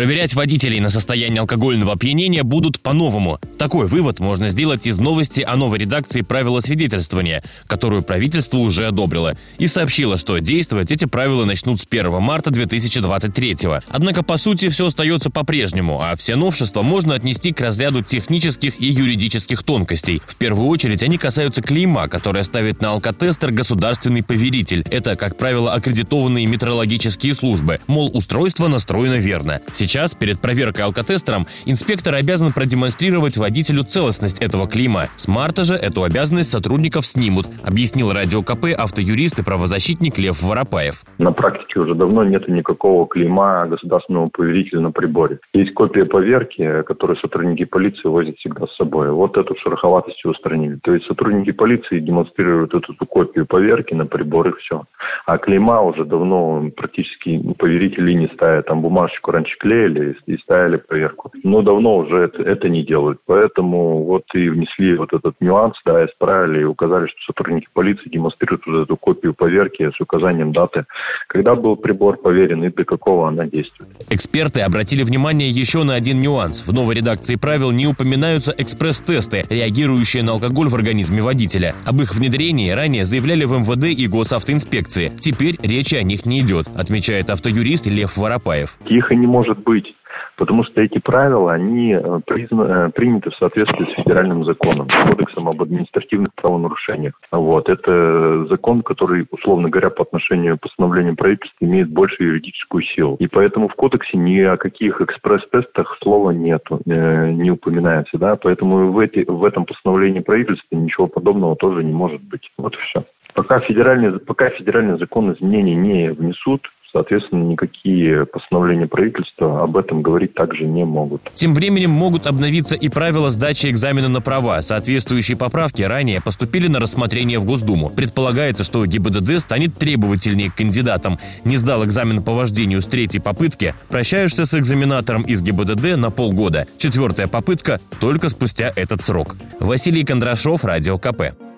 Проверять водителей на состояние алкогольного опьянения будут по-новому. Такой вывод можно сделать из новости о новой редакции правила свидетельствования, которую правительство уже одобрило, и сообщило, что действовать эти правила начнут с 1 марта 2023 Однако, по сути, все остается по-прежнему, а все новшества можно отнести к разряду технических и юридических тонкостей. В первую очередь они касаются клейма, которое ставит на алкотестер государственный поверитель. Это, как правило, аккредитованные метрологические службы. Мол, устройство настроено верно. Сейчас, перед проверкой алкотестером, инспектор обязан продемонстрировать водителю целостность этого клейма. С марта же эту обязанность сотрудников снимут, объяснил радио КП автоюрист и правозащитник Лев Воропаев. На практике уже давно нет никакого клейма государственного поверителя на приборе. Есть копия поверки, которую сотрудники полиции возят всегда с собой. Вот эту шероховатость устранили. То есть сотрудники полиции демонстрируют эту, копию поверки на прибор и все. А клейма уже давно практически поверители не ставят. Там бумажечку раньше клеили, клеили и ставили проверку. Но давно уже это, это не делают. Поэтому вот и внесли вот этот нюанс, да, исправили и указали, что сотрудники полиции демонстрируют вот эту копию поверки с указанием даты, когда был прибор поверен и до какого она действует. Эксперты обратили внимание еще на один нюанс. В новой редакции правил не упоминаются экспресс-тесты, реагирующие на алкоголь в организме водителя. Об их внедрении ранее заявляли в МВД и госавтоинспекции. Теперь речи о них не идет, отмечает автоюрист Лев Воропаев. Тихо не может быть. Потому что эти правила, они э, призна, э, приняты в соответствии с федеральным законом, кодексом об административных правонарушениях. Вот. Это закон, который, условно говоря, по отношению к постановлению правительства имеет большую юридическую силу. И поэтому в кодексе ни о каких экспресс-тестах слова нет, э, не упоминается. Да? Поэтому в, эти, в этом постановлении правительства ничего подобного тоже не может быть. Вот и все. Пока федеральный, пока федеральный закон изменений не внесут, Соответственно, никакие постановления правительства об этом говорить также не могут. Тем временем могут обновиться и правила сдачи экзамена на права. Соответствующие поправки ранее поступили на рассмотрение в Госдуму. Предполагается, что ГИБДД станет требовательнее к кандидатам. Не сдал экзамен по вождению с третьей попытки, прощаешься с экзаменатором из ГИБДД на полгода. Четвертая попытка только спустя этот срок. Василий Кондрашов, Радио КП.